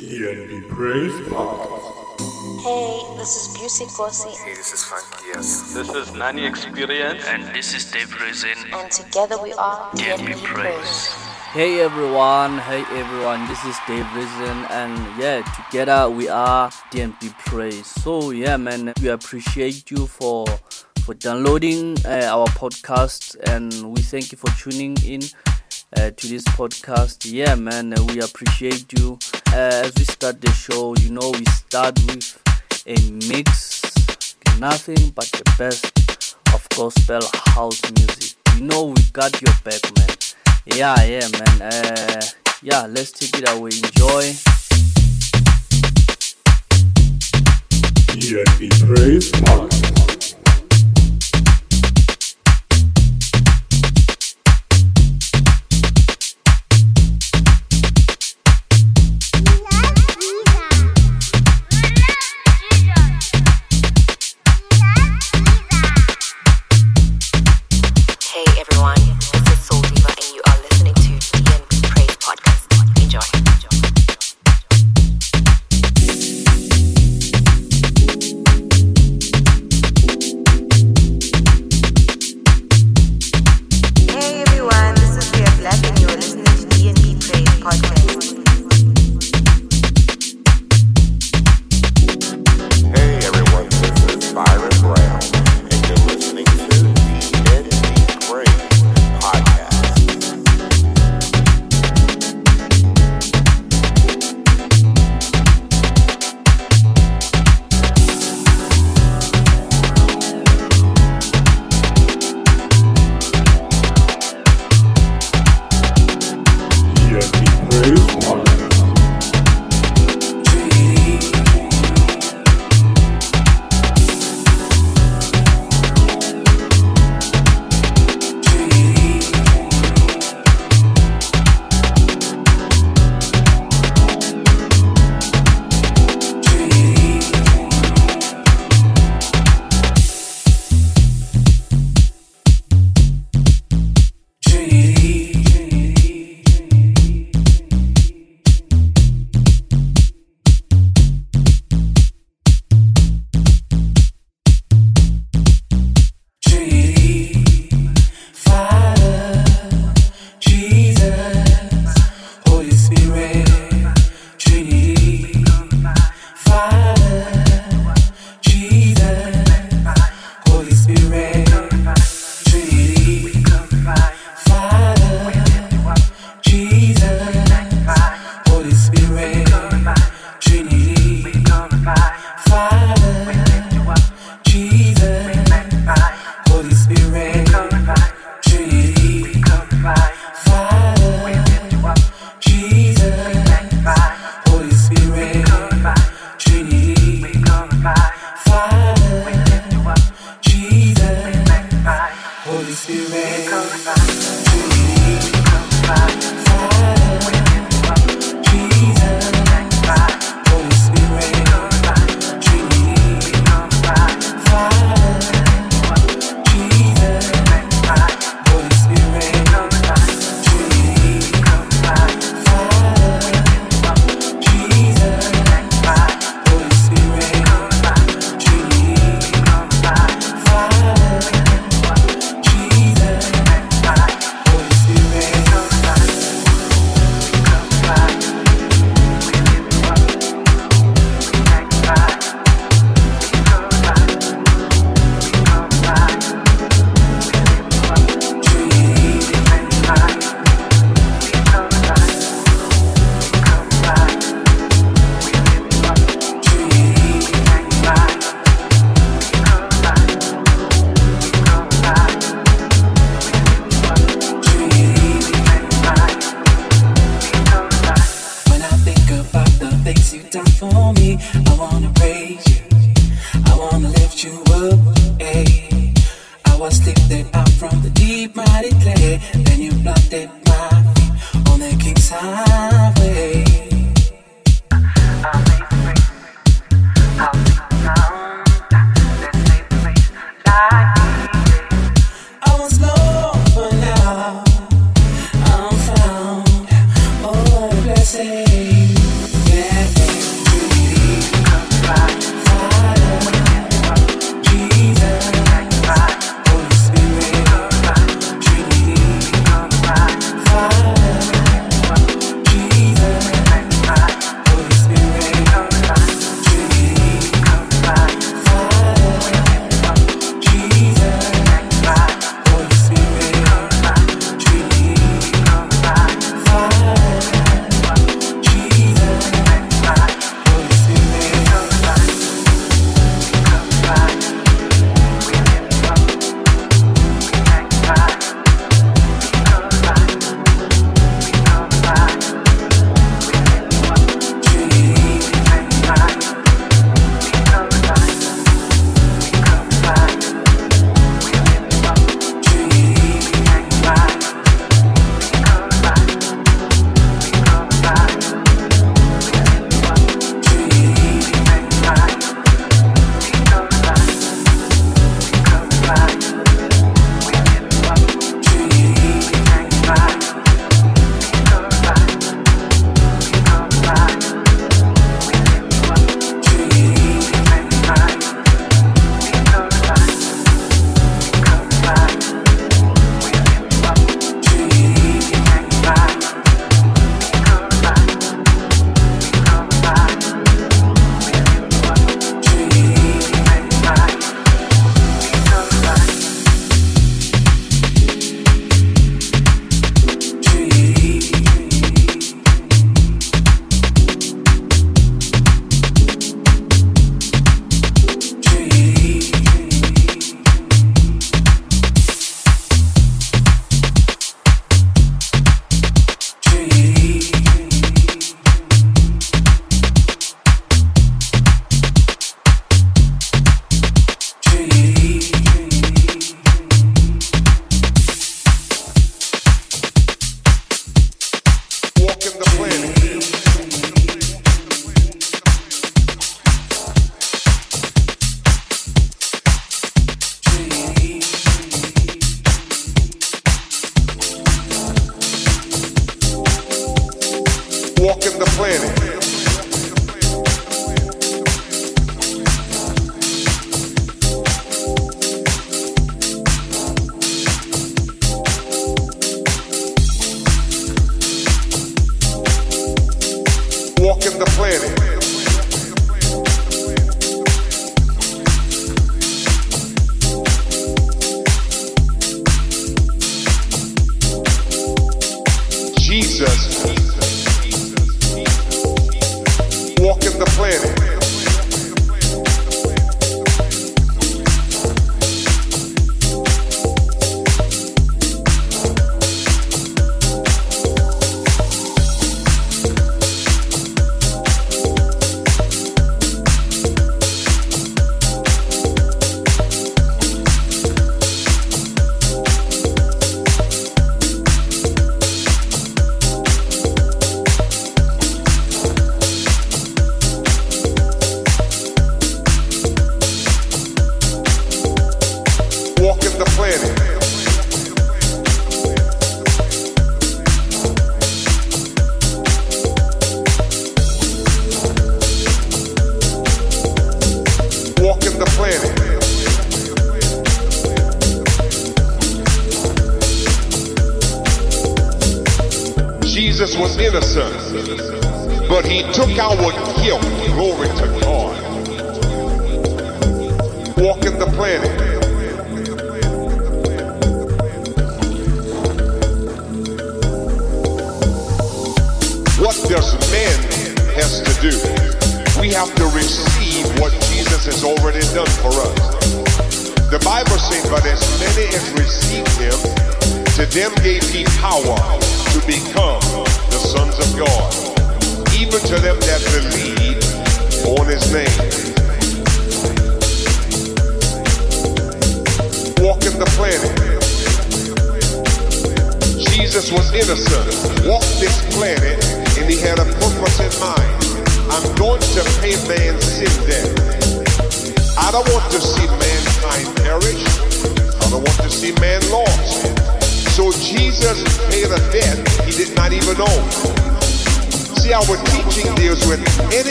DNB Praise Podcast. Hey, this is Busey Kosi, Hey, this is Funky, yes. This is Nani Experience. And this is Dave Resin. and together we are DNB DNB Praise. Praise. Hey everyone, hey everyone, this is Dave Risen and yeah, together we are DNB Praise. So yeah man, we appreciate you for for downloading uh, our podcast and we thank you for tuning in uh, to this podcast. Yeah man, we appreciate you. As we start the show, you know we start with a mix, nothing but the best of gospel house music. You know we got your back man. Yeah, yeah, man. Uh, yeah, let's take it away. Enjoy. DNB Praise Podcast. innocent.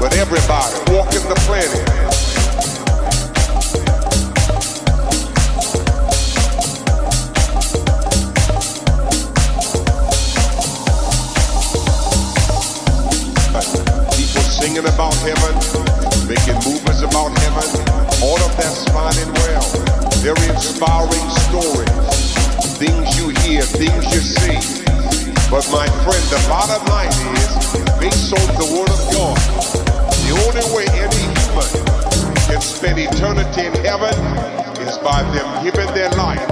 but everybody walking the planet. People singing about heaven, making movements about heaven, all of that's fine and well. Very inspiring stories, things you hear, things you see. But my friend, the bottom line is based on the word of God. The only way any human can spend eternity in heaven is by them giving their life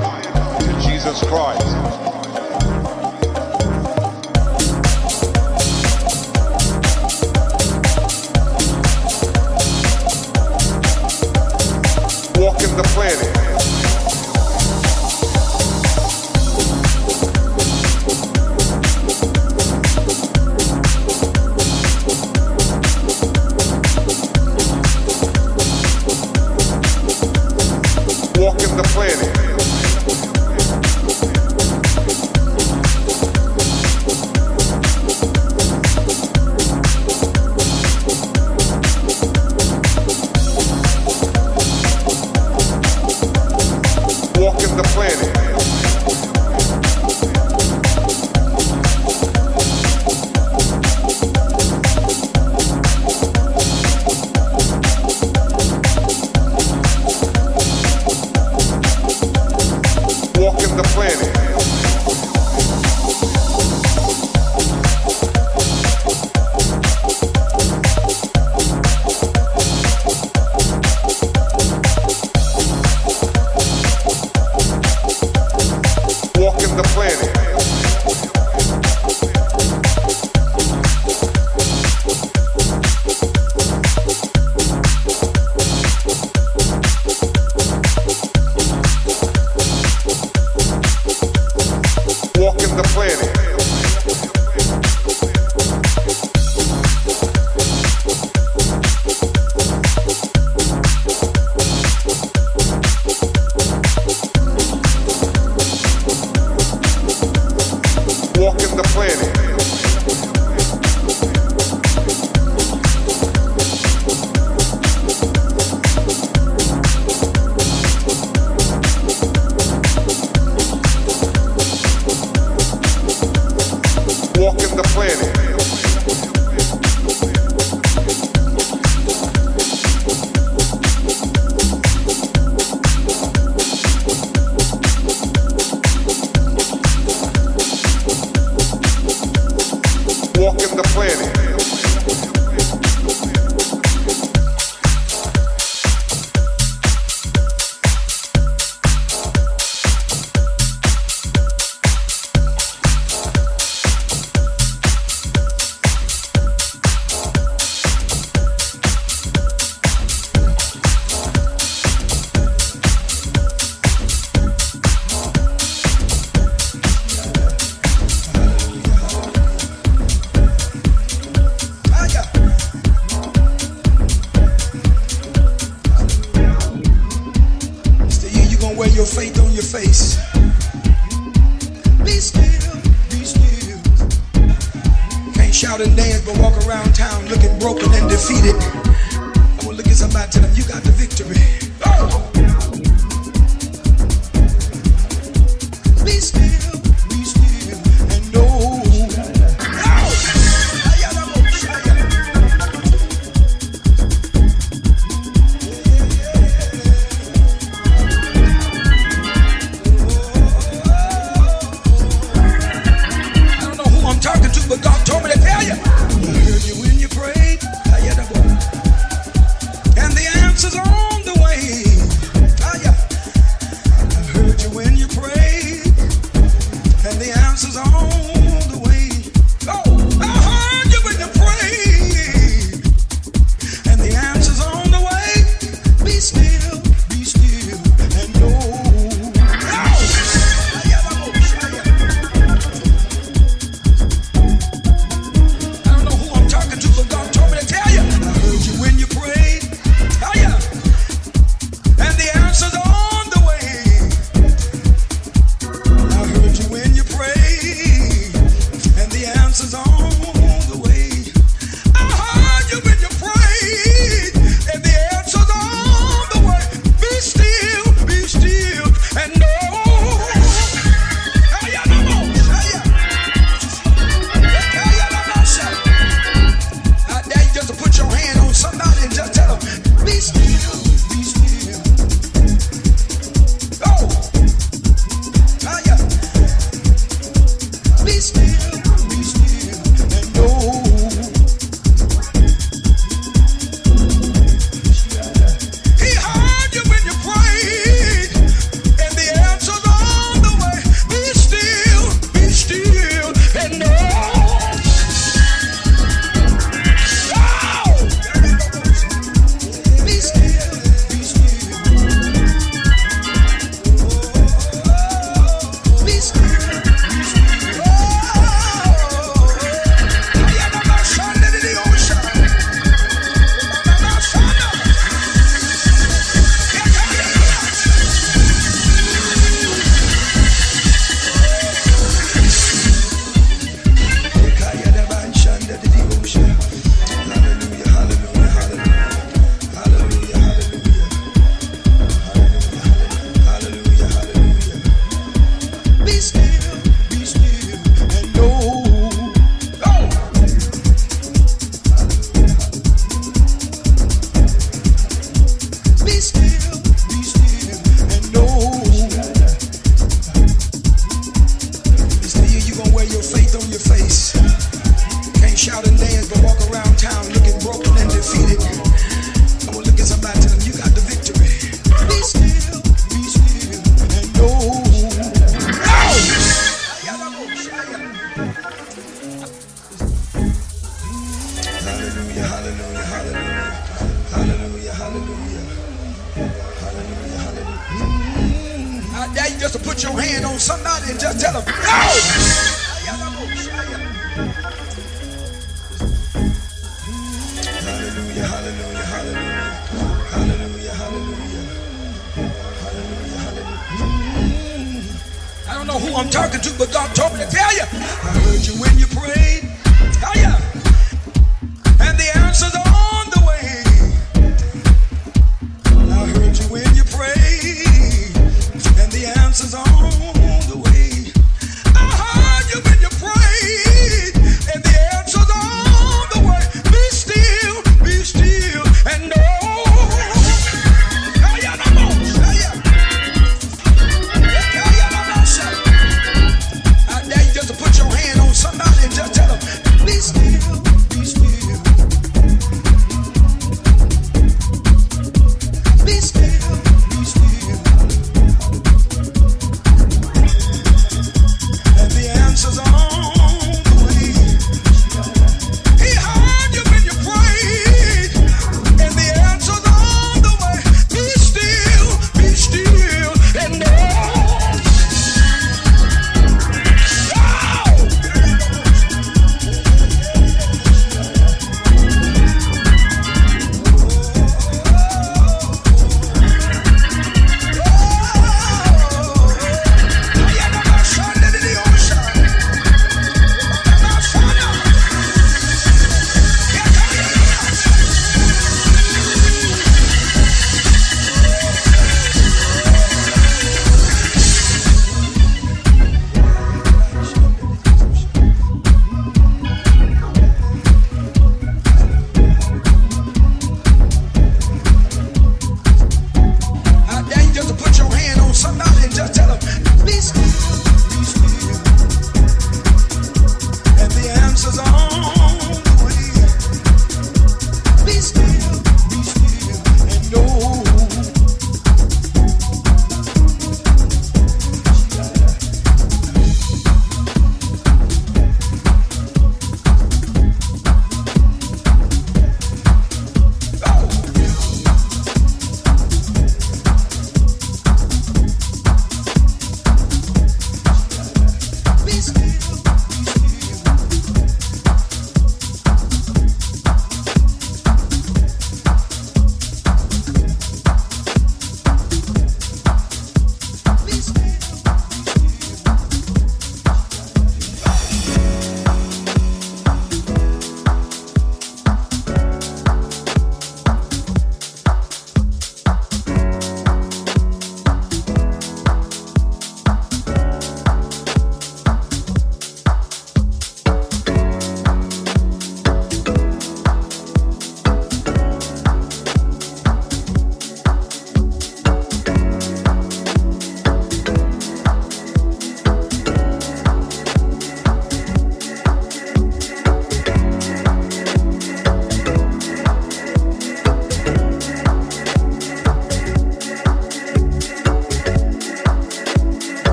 to Jesus Christ.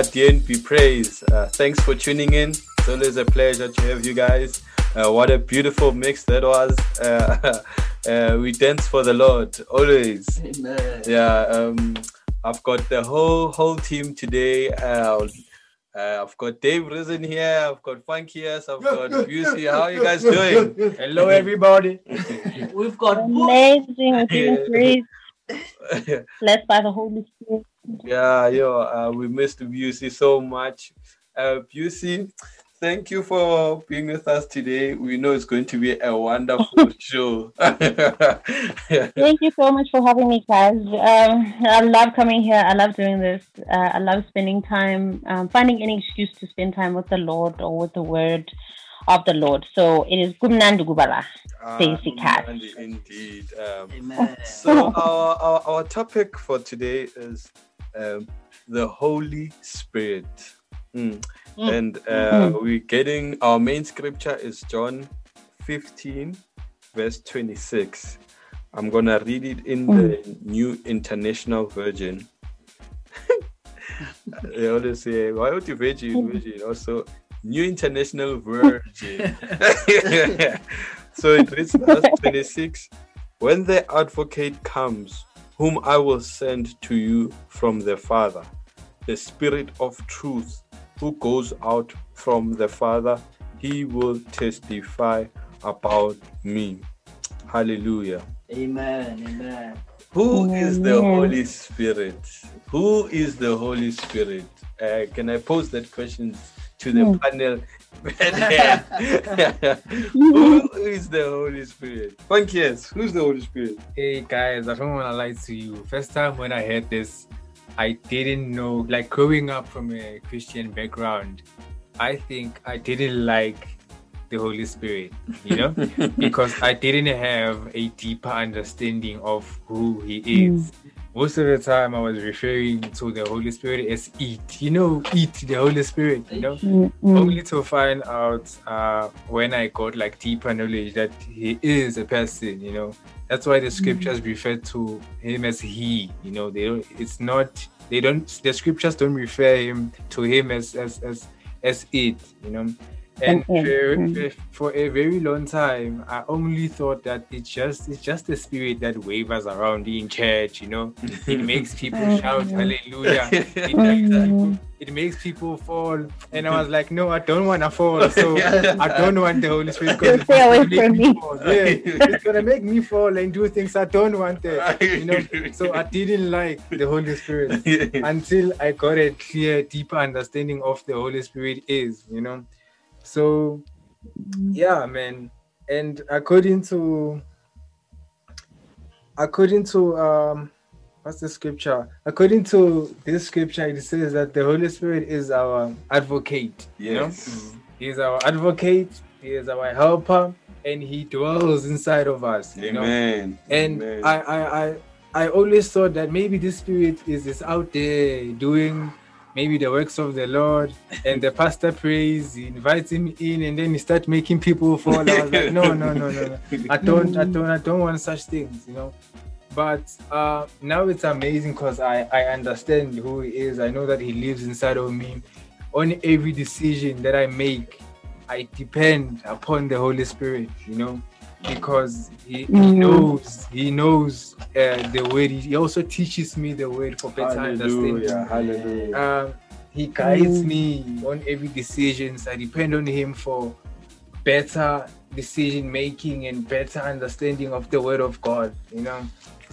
Experience and we are DNB Praise. Uh, thanks for tuning in. It's always a pleasure to have you guys. Uh, what a beautiful mix that was. Uh, uh, we dance for the Lord always. Amen. Yeah, um, I've got the whole whole team today. Uh, uh, I've got Dave Risen here. I've got Funkiest. I've got Busey. How are you guys doing? Hello, everybody. We've got Amazing. We're giving praise. Blessed by the Holy Spirit. Yeah, yo, uh, we missed Busey so much. Uh, Busey, thank you for being with us today. We know it's going to be a wonderful show. Thank you so much for having me, guys. Um, I love coming here. I love doing this. Uh, I love spending time, um, finding any excuse to spend time with the Lord or with the Word of the Lord. So it is Gumnandu Gubala, Stacey Cat. Indeed. Um, Amen. so our, our our topic for today is um, the Holy Spirit. Mm. Mm. And uh, we're getting our main scripture is John 15, verse 26. I'm gonna read it in the New International Version. they always say, "Why would you virgin virgin?" Also, New International Version. so it reads verse 26. When the advocate comes, whom I will send to you from the Father, the Spirit of truth, who goes out from the Father, he will testify about me. Hallelujah. Amen. Amen. Who is the Holy Spirit? Who is the Holy Spirit? Uh, can I pose that question to the Hmm. panel? Who is the Holy Spirit? Yes. Who's the Holy Spirit? Hey guys, I don't want to lie to you. First time when I heard this, I didn't know. Like growing up from a Christian background, I think I didn't like the Holy Spirit, you know, because I didn't have a deeper understanding of who He hmm. is. Most of the time, I was referring to the Holy Spirit as it, you know, it, the Holy Spirit, you know. Mm, mm. only to find out uh, when I got like deeper knowledge that he is a person, you know. That's why the scriptures refer to him as he, you know. They don't. It's not. They don't. The scriptures don't refer him to him as as as as it, you know. Mm, and mm, for, mm. for a very long time, I only thought that it's just it's just the spirit that wavers around in church, you know. It makes people mm, shout hallelujah. It makes people it makes people fall. And I was like, no, I don't want to fall. So I don't want the Holy Spirit because Stay away from make me. fall. Yeah, it's gonna make me fall and do things I don't want to. You know, so I didn't like the Holy Spirit until I got a clear, deeper understanding of the Holy Spirit is, you know. So yeah, man. And according to according to um what's the scripture? According to this scripture, it says that the Holy Spirit is our advocate. You know, Yes. He is our advocate, he is our helper, and he dwells inside of us. You know, Amen. and Amen. I, I I I always thought that maybe this spirit is is out there doing maybe the works of the Lord, and the pastor prays, he invites him in, and then he starts making people fall. I was like, no, no, no, no, no. I don't, I don't, I don't want such things, you know. But uh, now it's amazing because I, I understand who he is. I know that he lives inside of me. On every decision that I make, I depend upon the Holy Spirit, you know, because he, he Mhm. knows, he knows uh, the word. He also teaches me the word for better understanding. Hallelujah. Hallelujah. Um, he guides me on every decisions. I depend on him for better decision making and better understanding of the word of God. You know,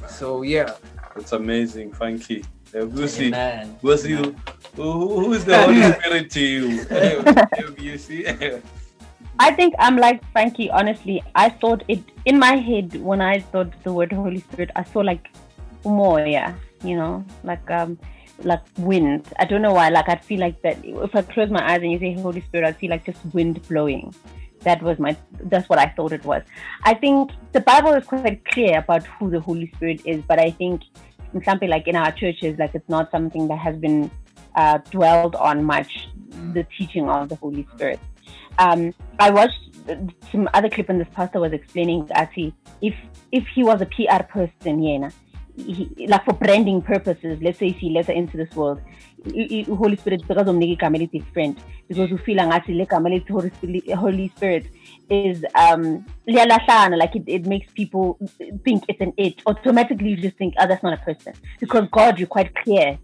so yeah. That's amazing. Thank you. Uh, Lucy, Amen. Lucy, who, who who is the Holy Spirit to you? you see? I think I'm like Frankie. Honestly, I thought it in my head when I thought the word Holy Spirit. I saw like umoya, you know, like um, like wind. I don't know why. Like I'd feel like that. If I close my eyes and you say Holy Spirit, I'd feel like just wind blowing. That was my. That's what I thought it was. I think the Bible is quite clear about who the Holy Spirit is, but I think in something like in our churches, like it's not something that has been uh, dwelled on much. The teaching of the Holy Spirit. Um, I watched some other clip and this pastor was explaining actually if if he was a PR person, yeah, he, like for branding purposes, let's say if he lets her into this world, Holy Spirit because of igama elithi friend because we feel like Holy Spirit- is um like it, it makes people think it's an it automatically you just think oh that's not a person. Because God you're quite clear.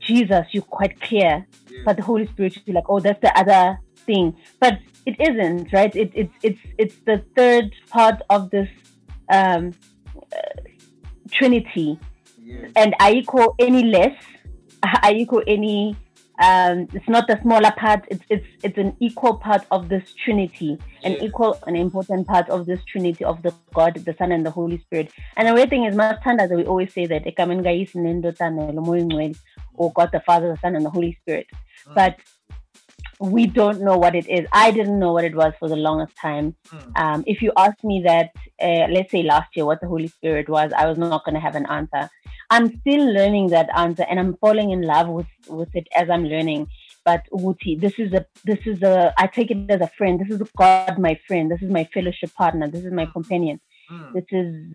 Jesus you're quite clear. But the Holy Spirit you're like oh that's the other thing but it isn't right? It, it's it's it's the third part of this um uh, Trinity. And ayikho any less ayikho any um it's not the smaller part it's it's it's an equal part of this trinity an equal an important part of this trinity of the god the son and the holy spirit. And the weird thing is that we always say that "Ekameni kaYise neNdodana loMoya Oyingcwele," or god the father the son and the holy spirit. But we don't know what it is. I didn't know what it was for the longest time. Um, if you asked me that, uh, let's say last year, what the Holy Spirit was, I was not going to have an answer. I'm still learning that answer, and I'm falling in love with with it as I'm learning. But Uti, this is a this is a I take it as a friend. This is God, my friend. This is my fellowship partner. This is my companion. This is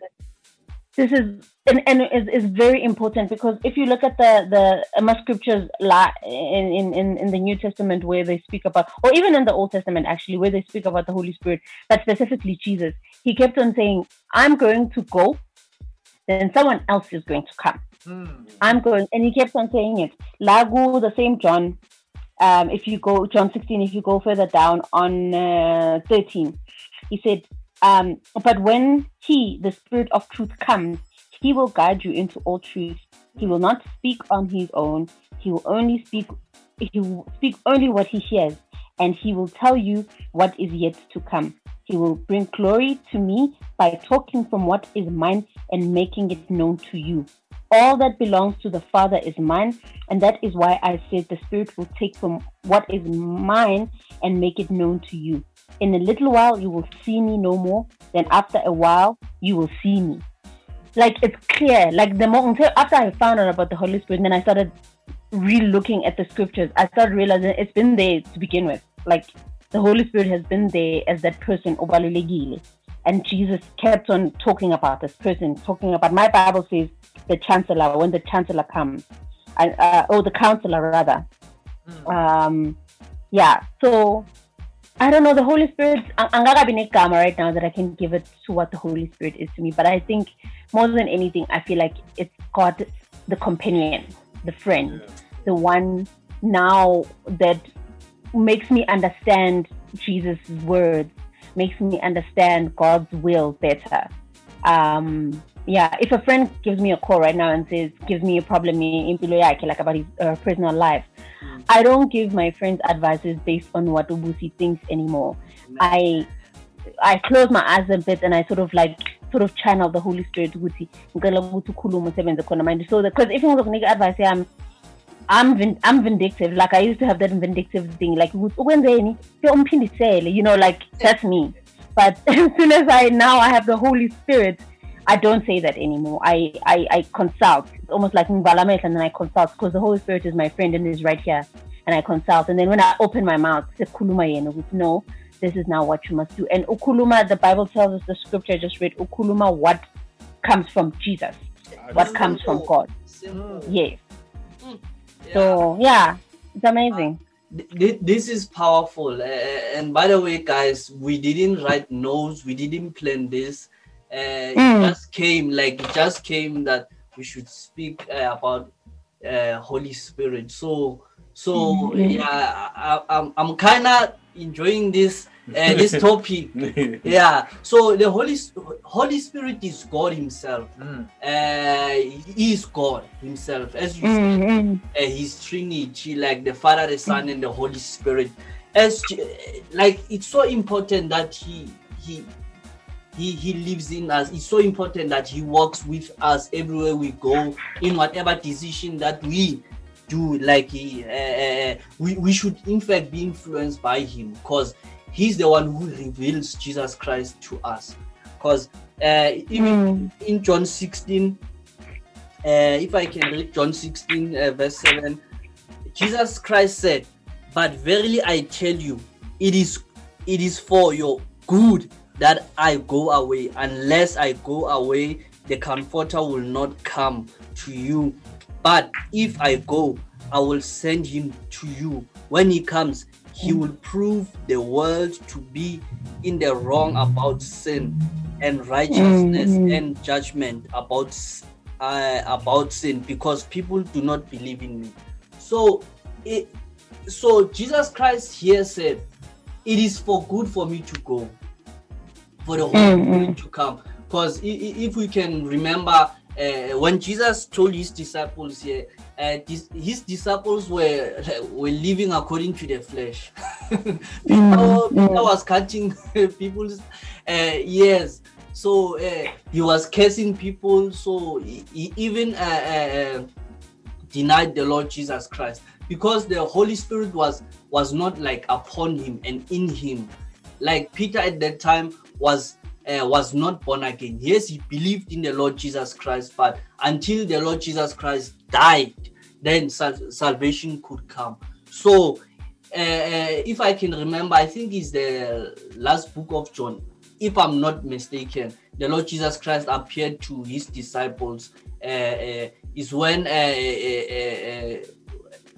this is and, and is, is very important because if you look at the the Emma scriptures in, in in the New Testament where they speak about or even in the Old Testament actually where they speak about the Holy Spirit but specifically Jesus he kept on saying I'm going to go then someone else is going to come. I'm going and he kept on saying it. Lagu the same John um, if you go John 16 if you go further down on uh, 13 he said um, but when he the spirit of truth comes he will guide you into all truth. He will not speak on his own. He will only speak he will speak only what he hears and he will tell you what is yet to come. He will bring glory to me by talking from what is mine and making it known to you. All that belongs to the Father is mine, and that is why I said the Spirit will take from what is mine and make it known to you. In a little while, you will see me no more. Then, after a while, you will see me. Like it's clear. Like the more until after I found out about the Holy Spirit, then I started re-looking at the scriptures. I started realizing it's been there to begin with. Like the Holy Spirit has been there as that person, obalulekile. and Jesus kept on talking about this person, talking about. My Bible says the chancellor when the chancellor comes, and uh, or the counselor rather. Um, yeah. So I don't know. The Holy Spirit. ang- negama right now that I can give it to what the Holy Spirit is to me. But I think more than anything, I feel like it's God, the companion, the friend, the one now that makes me understand Jesus' words, makes me understand God's will better. Um, yeah, if a friend gives me a call right now and says, gives me a problem in like about his uh, personal life, I don't give my friends advices based on what Ubusi thinks anymore. I I close my eyes a bit and I sort of like sort of channel the Holy Spirit ukuthi ngicela ukuthi ukhulume usebenze khona because if ngizokunika advice yami I'm vin- I'm vindictive. Like I used to have that vindictive thing. Like ukuthi ukwenzeni umphindisele, you know, like that's me. But as soon as I now I have the Holy Spirit, I don't say that anymore. I I, I consult. It's almost like amehlo and then I consult because the Holy Spirit is my friend and is right here. And I consult. And then when I open my mouth, yena ukuthi no, this is now what you must do. And ukuluma, the Bible tells us the scripture I just read, ukuluma what comes from Jesus, what comes from God. Yes. So yeah, it's amazing. This is powerful uh, and by the way guys we didn't write notes we didn't plan this uh, it Mm. just came like it just came that we should speak uh, about uh, holy spirit. So so Mhm. yeah I, i'm, I'm kind of enjoying this uh, this topic. Yeah. So the holy holy spirit is god himself. Uh, he is god himself. As you said Mhm. uh, his trinity like the father the son and the holy spirit. As like it's so important that he he he he lives in us. It's so important that he walks with us everywhere we go in whatever decision that we do. Like he uh, we, we should in fact be influenced by him because he's the one who reveals jesus christ to us. Because uh, even in john 16 uh, if I can read John 16, uh, verse 7, Jesus Christ said, But verily I tell you, it is it is for your good that I go away. Unless I go away, the comforter will not come to you. But if I go, I will send him to you. When he comes, he will prove the world to be in the wrong about sin and righteousness Mhm. and judgment about uh, about sin because people do not believe in me. So it so Jesus Christ here said, It is for good for me to go, for the Holy Mm, Spirit to come. Because if we can remember uh, when Jesus told his disciples here, uh, dis- his disciples were were living according to the flesh. Peter, Mm, Peter mm. was cutting people's uh, ears. So uh, he was cursing people. So he, he even uh, uh, denied the Lord Jesus Christ because the Holy Spirit was was not like upon him and in him. Like Peter at that time was uh, was not born again. Yes, he believed in the Lord Jesus Christ, but until the Lord Jesus Christ died, then sal- salvation could come. So, uh, uh, if I can remember, I think it's the last book of John. If I'm not mistaken, the Lord Jesus Christ appeared to his disciples. Uh, uh, is when uh,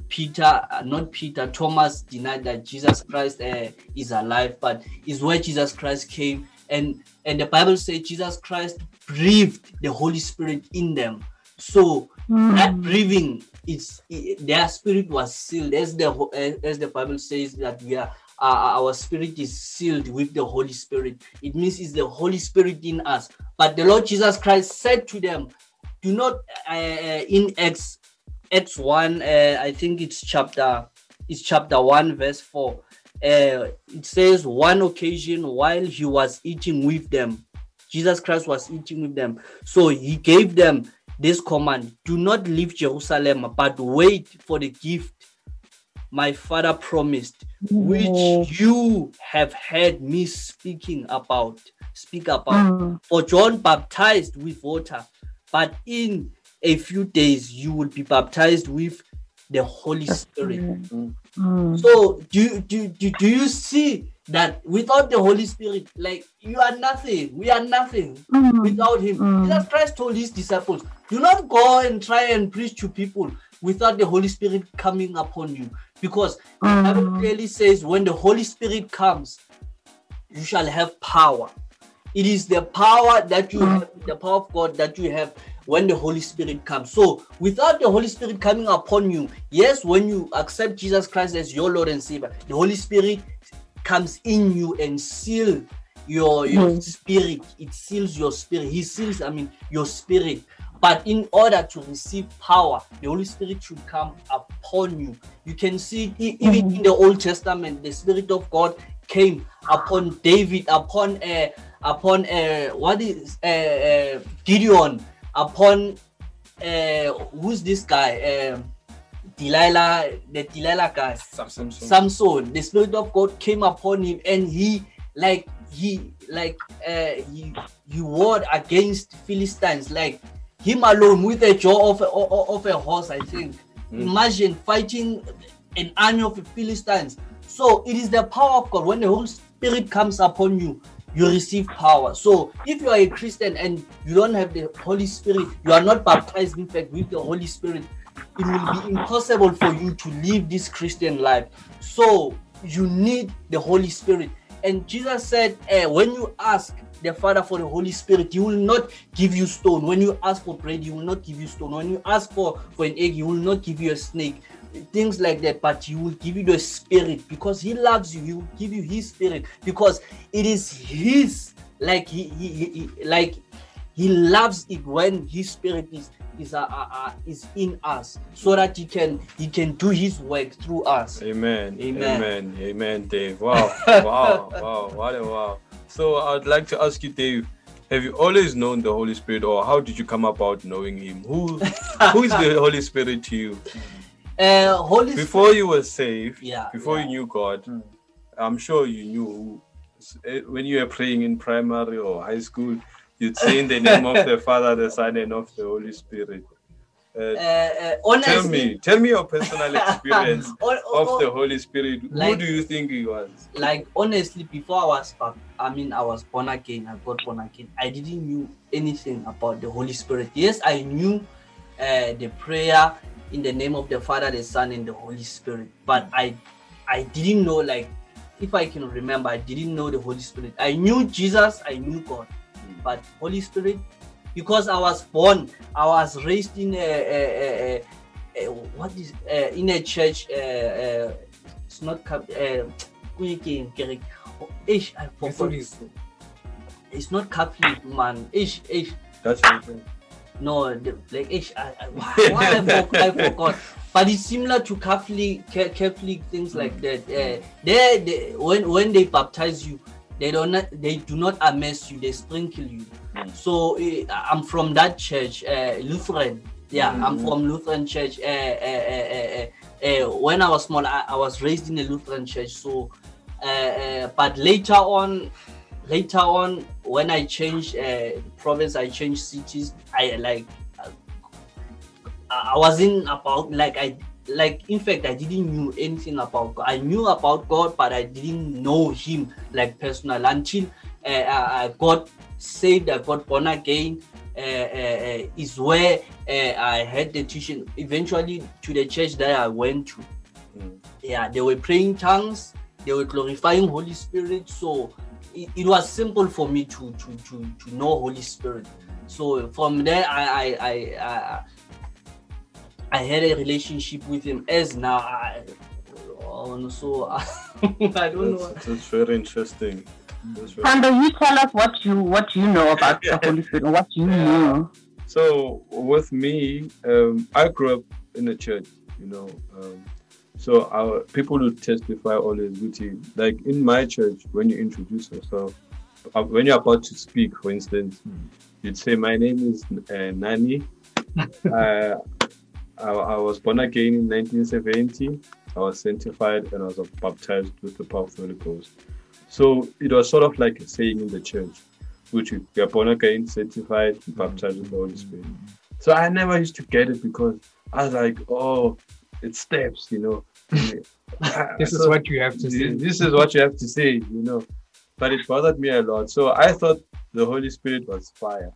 Peter, uh, not Peter, Thomas denied that Jesus Christ uh, is alive, but is where Jesus Christ came, and and the Bible says Jesus Christ breathed the Holy Spirit in them. So that breathing, it's it, their spirit was sealed, as the as as the Bible says that we are. Uh, our spirit is sealed with the Holy Spirit. It means it's the Holy Spirit in us. But the Lord Jesus Christ said to them, "Do not uh, uh, in Acts Acts 1, uh, I think it's chapter it's chapter 1, verse 4. Uh, it says one occasion while he was eating with them, Jesus Christ was eating with them. So he gave them this command: do not leave Jerusalem, but wait for the gift my father promised, which you have heard me speaking about. Speak about. For John baptized with water, but in a few days you will be baptized with the Holy Spirit. Mm. Mm. So do you do, do, do you see that without the Holy Spirit, like you are nothing, we are nothing mm. without him. Jesus Christ told his disciples, do not go and try and preach to people without the Holy Spirit coming upon you. Because the Bible clearly says when the Holy Spirit comes, you shall have power. It is the power that you have, the power of God that you have when the Holy Spirit comes. So, without the Holy Spirit coming upon you, yes, when you accept Jesus Christ as your Lord and Savior, the Holy Spirit comes in you and seal your your spirit. It seals your spirit. He seals, I mean, your spirit. But in order to receive power, the Holy Spirit should come upon you. You can see even in the Old Testament, the Spirit of God came upon David, upon uh, upon uh, what is uh, uh, Gideon, upon uh, who's this guy? Um Delilah, the Delilah guy. Samson. Samson, the spirit of God came upon him, and he like he like uh he he warred against Philistines, like him alone with a jaw of a, of of a horse. I think. Imagine fighting an army of Philistines. So it is the power of God. When the Holy Spirit comes upon you, you receive power. So if you are a Christian and you don't have the Holy Spirit, you are not baptized, in fact, with the Holy Spirit, it will be impossible for you to live this Christian life. So you need the Holy Spirit. And Jesus said, eh, when you ask the Father for the Holy Spirit, He will not give you stone. When you ask for bread, He will not give you stone. When you ask for, for an egg, He will not give you a snake. Things like that, but He will give you the Spirit because He loves you. He will give you His Spirit because it is His, like He, he, he, he- like He loves it when His Spirit is is uh, uh, uh, is in us, so that He can He can do His work through us. Amen. Amen. Amen. Amen, Dave. Wow. wow. Wow. What a wow. So I'd like to ask you, Dave, have you always known the Holy Spirit or how did you come about knowing him? Who who is the Holy Spirit to you? Uh, Holy Before you were saved, Yeah, before yeah. you knew God, I'm sure you knew eh, when you were praying in primary or high school, you'd say in the name of the Father, the Son, and of the Holy Spirit. Uh, Uh, uh, tell me, tell me your personal experience of the Holy Spirit. Who do you think he was? like honestly before i was i mean i was born again i got born again i didn't knew anything about the holy spirit yes i knew uh, the prayer in the name of the father the son and the holy spirit but i i didn't know like if i can remember i didn't know the holy spirit i knew jesus i knew god but holy spirit because i was born i was raised in a, a, a, a, what is uh, in a church uh, uh, it's not uh, Kuyiking, Kerek. Ish, I forgot. It's not Catholic, man. Ish, ish. That's what No, the, like ish. I, I, why, why I, forgot, I forgot. But it's similar to Catholic, Catholic things like that. Uh, they, they, when when they baptize you, they don't not, they do not immerse you. They sprinkle you. So uh, I'm from that church, uh, Lutheran. Yeah, I'm from Lutheran church. Uh, uh, uh, uh, uh, when I was small, I, I was raised in a Lutheran church. So, uh, uh, but later on, later on, when I changed uh, province, I changed cities. I like, I I wasn't about like I like. In fact, I didn't knew anything about God. I knew about God, but I didn't know Him like personal until uh, I got saved. I got born again. Uh, uh, uh, is where uh, I had the teaching. Eventually, to the church that I went to, yeah, they were praying tongues. They were glorifying Holy Spirit. So it, it was simple for me to to to to know Holy Spirit. So from there, I I I. I I had a relationship with him as now I oh, so I don't know. That's, that's very interesting. That's very Sandro, you tell us what you what you know about the Holy Spirit or what you know. So with me, um, I grew up in a church, you know. Um, so our people will testify always you. Like in my church, when you introduce yourself, uh, when you're about to speak, for instance, you'd say, "My name is uh, Nani. uh, I, I was born again in 1970. I was sanctified and I was baptized with the power of the Holy Ghost." So it was sort of like a saying in the church, which you are born again, sanctified, baptized with the Holy Spirit. So I never used to get it because I was like, oh, it's steps, you know. This is what you have to say. This is what you have to say, you know. But it bothered me a lot. So I thought the Holy Spirit was fire,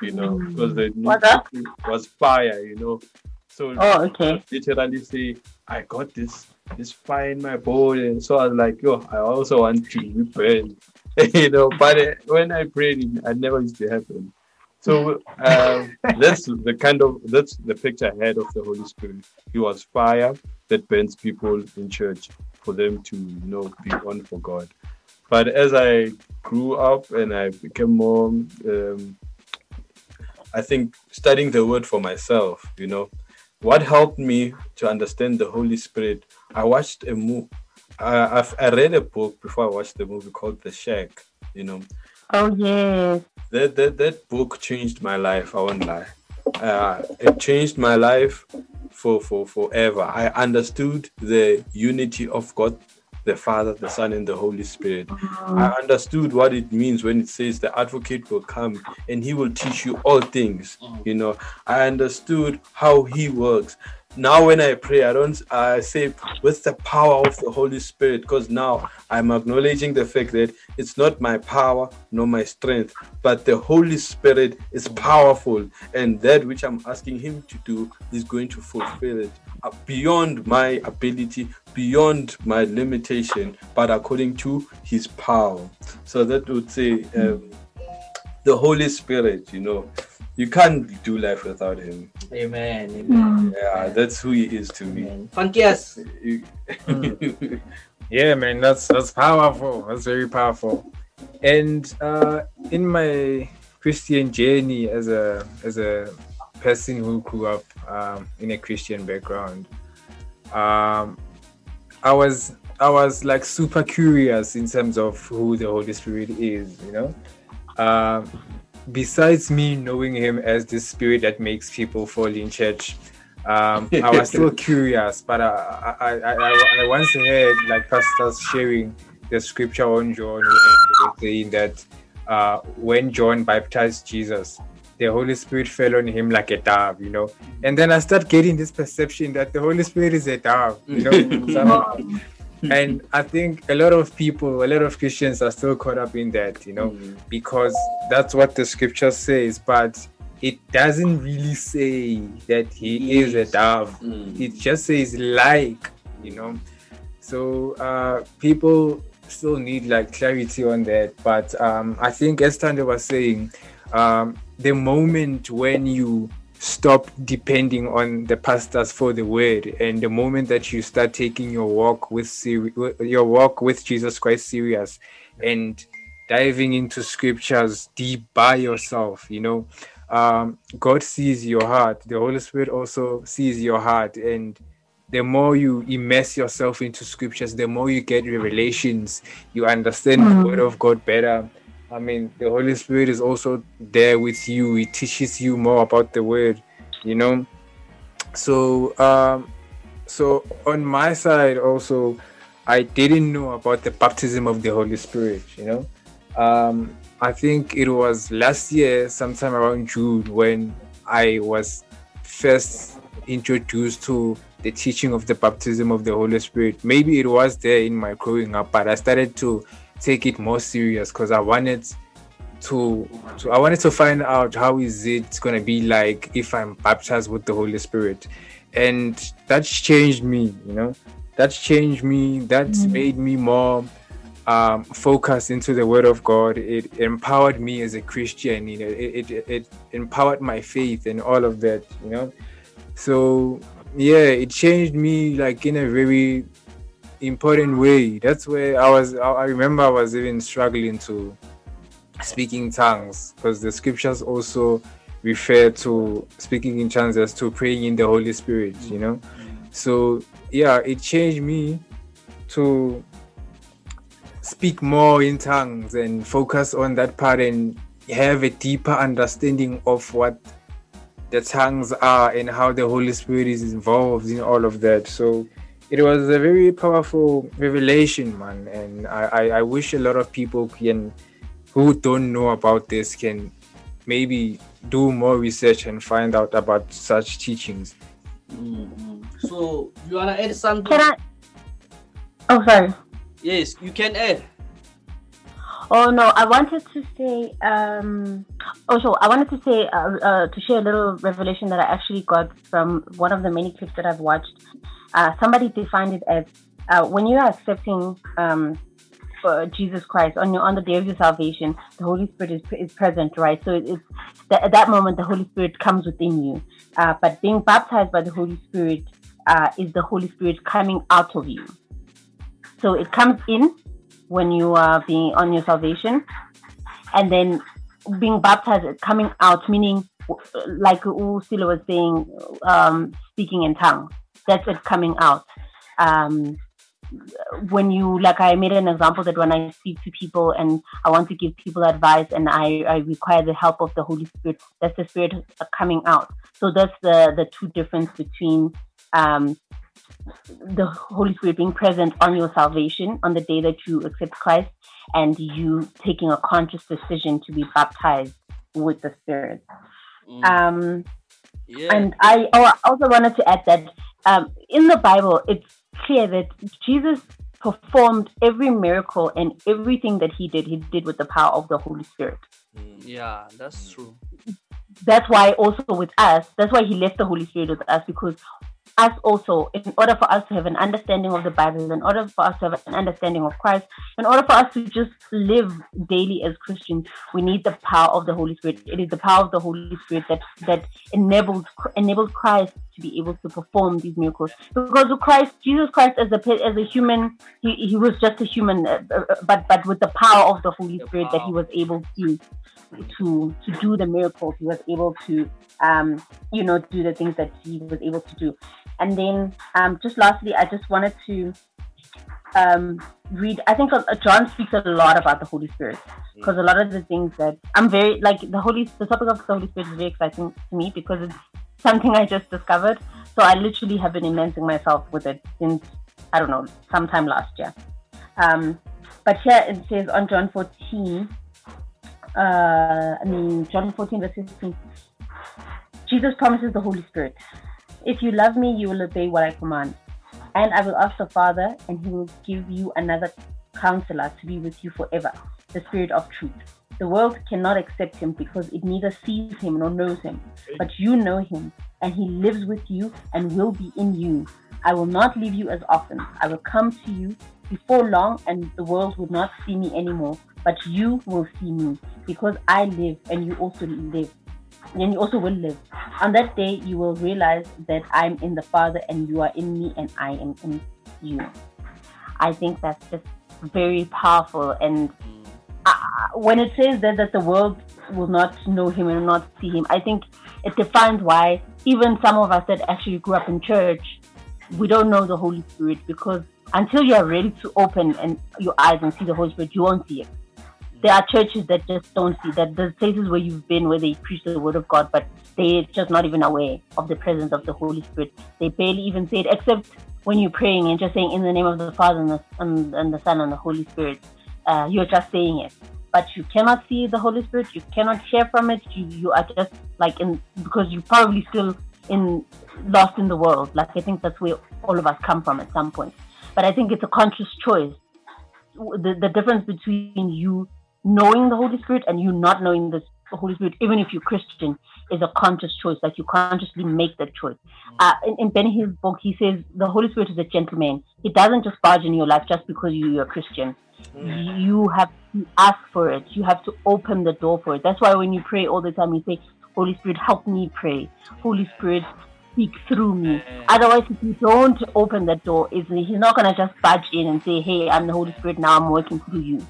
you know, because the new What's was fire, you know. So Oh, okay. literally say, I got this this fire in my body. And so I was like, yo, I also want to be burned. you know, but uh, when I prayed, it never used to happen. So um, that's the kind of that's the picture I had of the Holy Spirit. He was fire that burns people in church for them to you know be on for God. But as I grew up and I became more, um, I think studying the Word for myself, you know, what helped me to understand the Holy Spirit. I watched a movie. I, I've, I read a book before I watched the movie called The Shack. You know, Oh yes. that that that book changed my life. I won't lie. Uh, it changed my life for for forever. I understood the unity of God, the Father, the Son, and the Holy Spirit. I understood what it means when it says the Advocate will come and He will teach you all things. You know, I understood how He works. Now, when I pray, I don't I say with the power of the Holy Spirit, because now I'm acknowledging the fact that it's not my power nor my strength, but the Holy Spirit is powerful, and that which I'm asking Him to do is going to fulfill it uh, beyond my ability, beyond my limitation, but according to His power. So that would say um, the Holy Spirit, you know, you can't do life without Him. Amen. Amen. Yeah, that's who He is to me. Funkiest. Yeah, man, that's that's powerful. That's very powerful. And uh, in my Christian journey as a as a person who grew up um, in a Christian background, um, I was I was like super curious in terms of who the Holy Spirit is. You know, um, besides me knowing Him as the Spirit that makes people fall in church. Um, I was still curious, but I, I, I, I, I once heard like pastors sharing the scripture on John where they were saying that uh, when John baptized Jesus, the Holy Spirit fell on him like a dove, you know. And then I start getting this perception that the Holy Spirit is a dove, you know. somehow. and I think a lot of people, a lot of Christians are still caught up in that, you know, because that's what the scripture says, but it doesn't really say that he is a dove. It just says like, you know. So uh people still need like clarity on that. But um I think as Tande was saying, um the moment when you stop depending on the pastors for the word. And the moment that you start taking your walk with seri- your walk with Jesus Christ serious and diving into scriptures deep by yourself you know um God sees your heart. The Holy Spirit also sees your heart. And the more you immerse yourself into scriptures the more you get revelations. You understand the word of God better I mean, the Holy Spirit is also there with you. It teaches you more about the word, you know. So, um, so on my side also, I didn't know about the baptism of the Holy Spirit. You know, um, I think it was last year, sometime around June, when I was first introduced to the teaching of the baptism of the Holy Spirit. Maybe it was there in my growing up, but I started to take it more serious because I wanted to, to I wanted to find out how is it gonna be like if I'm baptized with the Holy Spirit, and that's changed me. You know, that's changed me. That's made me more um, focused into the Word of God. It empowered me as a Christian. You know, it, it it empowered my faith and all of that. You know, so yeah, it changed me like in a very important way. That's where I was. I remember I was even struggling to speaking tongues because the scriptures also refer to speaking in tongues as to praying in the Holy Spirit. You know, so yeah, it changed me to speak more in tongues and focus on that part and have a deeper understanding of what the tongues are and how the Holy Spirit is involved in all of that. So it was a very powerful revelation, man. And I, I, I wish a lot of people can who don't know about this can maybe do more research and find out about such teachings. So you wanna add something? Can I? Oh, sorry. Yes, you can add. Oh no, I wanted to say. Um, also, I wanted to say uh, uh, to share a little revelation that I actually got from one of the many clips that I've watched. Uh, somebody defined it as uh, when you are accepting um, Jesus Christ on your on the day of your salvation, the Holy Spirit is, is present, right? So it- it's at that moment the Holy Spirit comes within you. Uh, but being baptized by the Holy Spirit uh, is the Holy Spirit coming out of you. So it comes in when you are being on your salvation, and then being baptized is coming out, meaning like Usila was saying, um, speaking in tongues. That's it coming out. Um, when you like I made an example that when I speak to people and I want to give people advice and I, I require the help of the Holy Spirit, that's the Spirit coming out. So that's the the two difference between um, the Holy Spirit being present on your salvation on the day that you accept Christ and you taking a conscious decision to be baptized with the Spirit. Um, Yeah. and I oh, I also wanted to add that um, in the Bible, it's clear that Jesus performed every miracle and everything that he did, he did with the power of the Holy Spirit. Yeah, that's true. That's why also with us, that's why he left the Holy Spirit with us because us also, in order for us to have an understanding of the Bible, in order for us to have an understanding of Christ, in order for us to just live daily as Christians, we need the power of the Holy Spirit. It is the power of the Holy Spirit that that enables enables Christ to be able to perform these miracles. Because Christ, Jesus Christ as a as a human, he, he was just a human, uh, uh, but but with the power of the Holy Spirit that he was able to to to do the miracles. He was able to um, you know do the things that he was able to do. And then um, just lastly, I just wanted to um, read. I think uh, John speaks a lot about the Holy Spirit because a lot of the things that I'm very like the Holy the topic of the Holy Spirit is very exciting to me because it's something I just discovered. So I literally have been immersing myself with it since I don't know sometime last year. Um, but here it says on John 14, uh, I mean, John 14, verse 16, Jesus promises the Holy Spirit. If you love me, you will obey what I command. And I will ask the Father, and he will give you another counselor to be with you forever, the Spirit of truth. The world cannot accept him because it neither sees him nor knows him. But you know him, and he lives with you and will be in you. I will not leave you as often. I will come to you before long, and the world will not see me anymore. But you will see me because I live, and you also live. And you also will live. On that day, you will realize that I'm in the Father, and you are in me, and I am in you. I think that's just very powerful. And when it says that, that the world will not know him and not see him, I think it defines why even some of us that actually grew up in church, we don't know the Holy Spirit because until you are ready to open and your eyes and see the Holy Spirit, you won't see it. There are churches that just don't see that. There's places where you've been where they preach the word of God, but they're just not even aware of the presence of the Holy Spirit. They barely even say it, except when you're praying and just saying in the name of the Father and the, and, and the Son and the Holy Spirit. Uh, you're just saying it, but you cannot see the Holy Spirit. You cannot hear from it. You you are just like in because you're probably still in lost in the world. Like I think that's where all of us come from at some point. But I think it's a conscious choice. The the difference between you knowing the Holy Spirit and you not knowing the Holy Spirit, even if you're Christian, is a conscious choice. Like you consciously make that choice. Uh, in, in Benny Hinn's book, he says the Holy Spirit is a gentleman. He doesn't just barge in your life just because you, you're a Christian. You have to ask for it. You have to open the door for it. That's why when you pray all the time, you say, Holy Spirit, help me pray. Holy Spirit, speak through me. Otherwise, if you don't open that door, he's not gonna just barge in and say, "Hey, I'm the Holy Spirit. Now I'm working through you."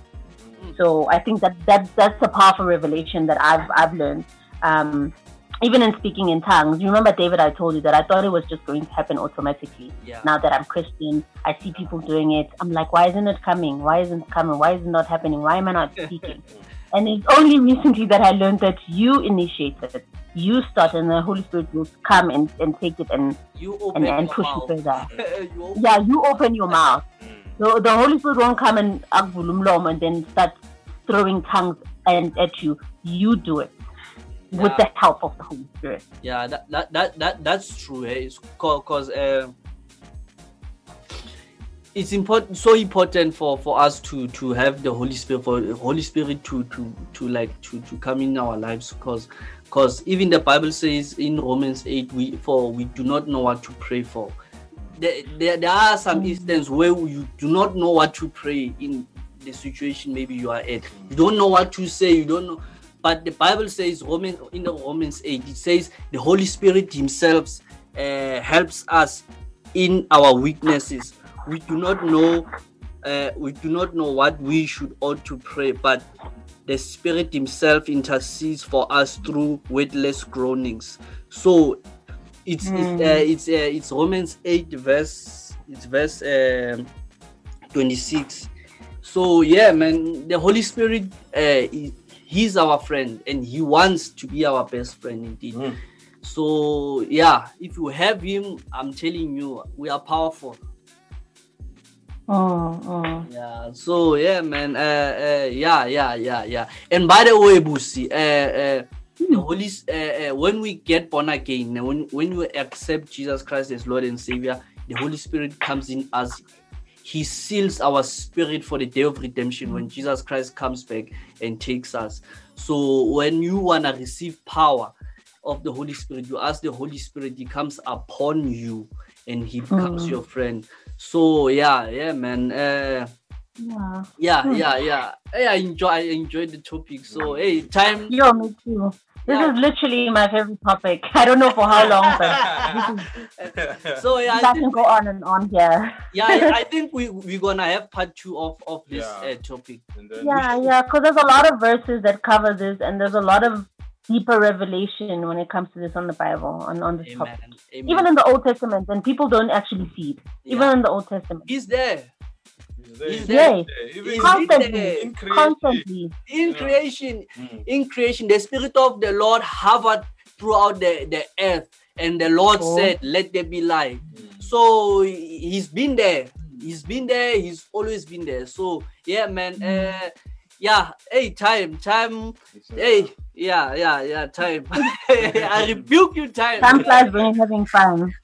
So I think that that that's a powerful revelation that I've I've learned. Um, even in speaking in tongues, you remember David? I told you that I thought it was just going to happen automatically. Yeah. Now that I'm Christian, I see people doing it. I'm like, why isn't it coming? Why isn't it coming? Why is it not happening? Why am I not speaking? and it's only recently that I learned that you initiated it. You start, and the Holy Spirit will come and, and take it and You and, open and push mouth. you further. You Yeah, you open your mouth. Mm. So the Holy Spirit won't come and uh, akvulumlom and then start throwing tongues and at you. You do it with the help of the Holy Spirit. yeah that that that, that that's true eh? it's because uh, it's important so important for for us to to have the holy spirit for holy spirit to to to like to to come in our lives because because even the bible says in romans 8 we for we do not know what to pray for there, there, there are some instances where you do not know what to pray in the situation maybe you are at you don't know what to say you don't know but the bible says romans in the romans 8 it says the holy spirit himself uh, helps us in our weaknesses. We do not know uh, we do not know what we should ought to pray but the spirit himself intercedes for us through weightless groanings. So it's it's Mm. uh, it's, uh, it's romans 8 verse it's verse um 26 so yeah man the holy spirit uh, he's our friend and he wants to be our best friend indeed. So yeah if you have him i'm telling you we are powerful. Oh, oh. yeah so yeah man uh, uh yeah yeah yeah yeah. And by the way busi uh, uh the holy uh, uh, when we get born again when when we accept jesus christ as lord and savior the holy spirit comes in us he seals our spirit for the day of redemption when jesus christ comes back and takes us so when you want to receive power of the holy spirit you ask the holy spirit he comes upon you and he becomes Mm. your friend so yeah yeah man uh Yeah. yeah Hmm. yeah yeah hey, i enjoy i enjoyed the topic so hey time Yo, me too. This is literally my favorite topic. I don't know for how long, but so yeah I I can think, go on and on here. yeah I, I think we we're gonna have part two of of this Yeah. uh, topic Yeah, yeah, because there's a lot of verses that cover this, and there's a lot of deeper revelation when it comes to this on the Bible, on, on this topic. Amen. Even in the Old Testament, and people don't actually see it. Even in the Old Testament. he's there he's Yeah. there He's Constantly. there. Constantly. in creation in creation the spirit of the lord hovered throughout the, the earth and the lord Oh. said let there be light so he- he's been there he's been there he's always been there so yeah man uh Yeah, hey, time, time. Hey, yeah, yeah, yeah, time. I rebuke you, time. Time flies when you're having fun.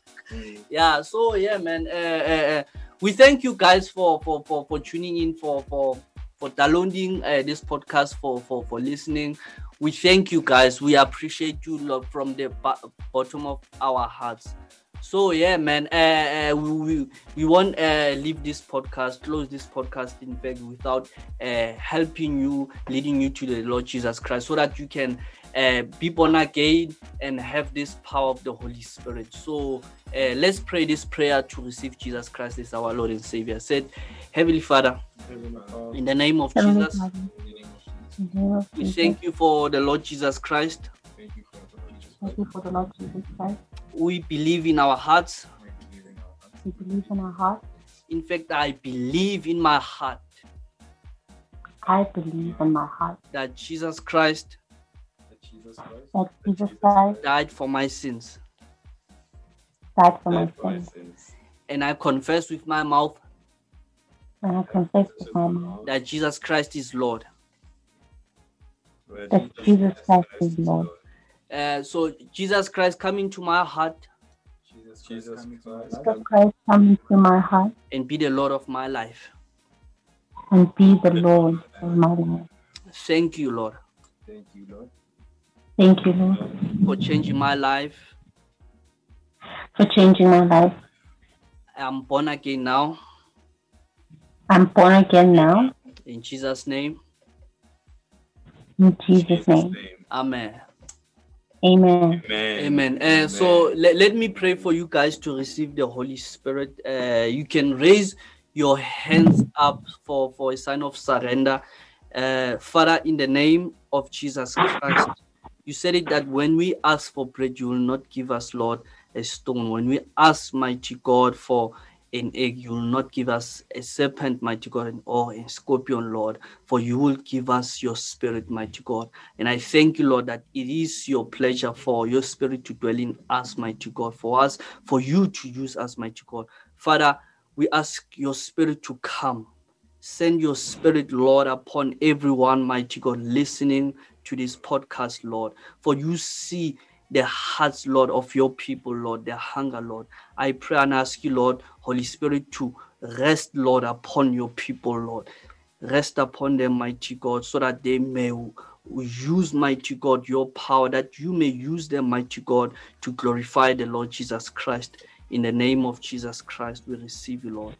yeah so yeah man uh, uh, uh, we thank you guys for for for, for tuning in for for for downloading uh, this podcast for for for listening. We thank you guys. We appreciate you from the bo- bottom of our hearts so yeah man uh, uh, we, we we won't uh, leave this podcast close this podcast in fact without uh, helping you leading you to the lord jesus christ so that you can uh, be born again and have this power of the Holy Spirit. So uh, let's pray this prayer to receive Jesus Christ as our Lord and Savior. Said, Heavenly Father, in the name of Heavenly Jesus, Father, in the name of we Jesus, thank you for the Lord Jesus Christ. Thank you for the Lord Jesus Christ. We believe in our hearts. We believe in our heart. In fact, I believe in my heart I believe in my heart that Jesus Christ that Jesus Christ died for my sins. died for my sins. And I confess with my mouth And I confess with my mouth that Jesus Christ is Lord. that Jesus Christ is Lord. Uh, so, Jesus Christ, come into my heart Jesus Jesus Christ come into my heart and be the Lord of my life. and be the Lord of my life. Thank you, Lord, Thank you, Lord. Thank you, Lord, for changing my life. for changing my life. I'm born again now. I'm born again now. In Jesus' name, In Jesus' name. Amen. Amen. Amen. Uh, so let, let me pray for you guys to receive the Holy Spirit. Uh, you can raise your hands up for, for a sign of surrender. Uh, Father, in the name of Jesus Christ, you said it that when we ask for bread, you will not give us, Lord, a stone. When we ask, mighty God, for an egg, you will not give us a serpent, mighty God, or a scorpion, Lord, for you will give us your spirit, mighty God. And I thank you, Lord, that it is your pleasure for your spirit to dwell in us, mighty God, for us, for you to use us, mighty God. Father, we ask your spirit to come. Send your spirit, Lord, upon everyone, mighty God, listening to this podcast, Lord. For you see the hearts, Lord, of your people, Lord, their hunger, Lord. I pray and ask you, Lord, Holy Spirit, to rest, Lord, upon your people, Lord. Rest upon them, mighty God, so that they may use, mighty God, your power, that you may use them, mighty God, to glorify the Lord Jesus Christ. In the name of Jesus Christ, we receive you, Lord.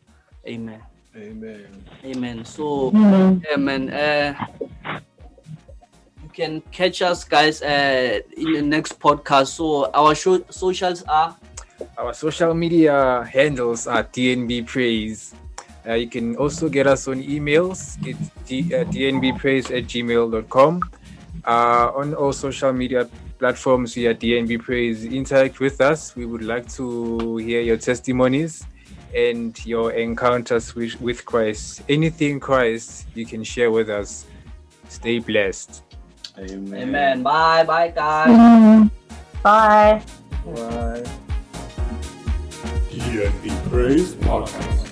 Amen. Amen. Amen. So, Amen. amen. Uh, you can catch us, guys, uh, in the next podcast. So, our show, socials are Our social media handles are DNB Praise. Uh, you can also get us on emails. It's D, uh, dnbpraise at gmail.com. Uh, on all social media platforms, we are DNB Praise. Interact with us. We would like to hear your testimonies and your encounters with, with Christ. Anything Christ you can share with us. Stay blessed. Amen. Amen. Bye, bye, guys. Amen. Bye. Bye. DNB Praise Podcast.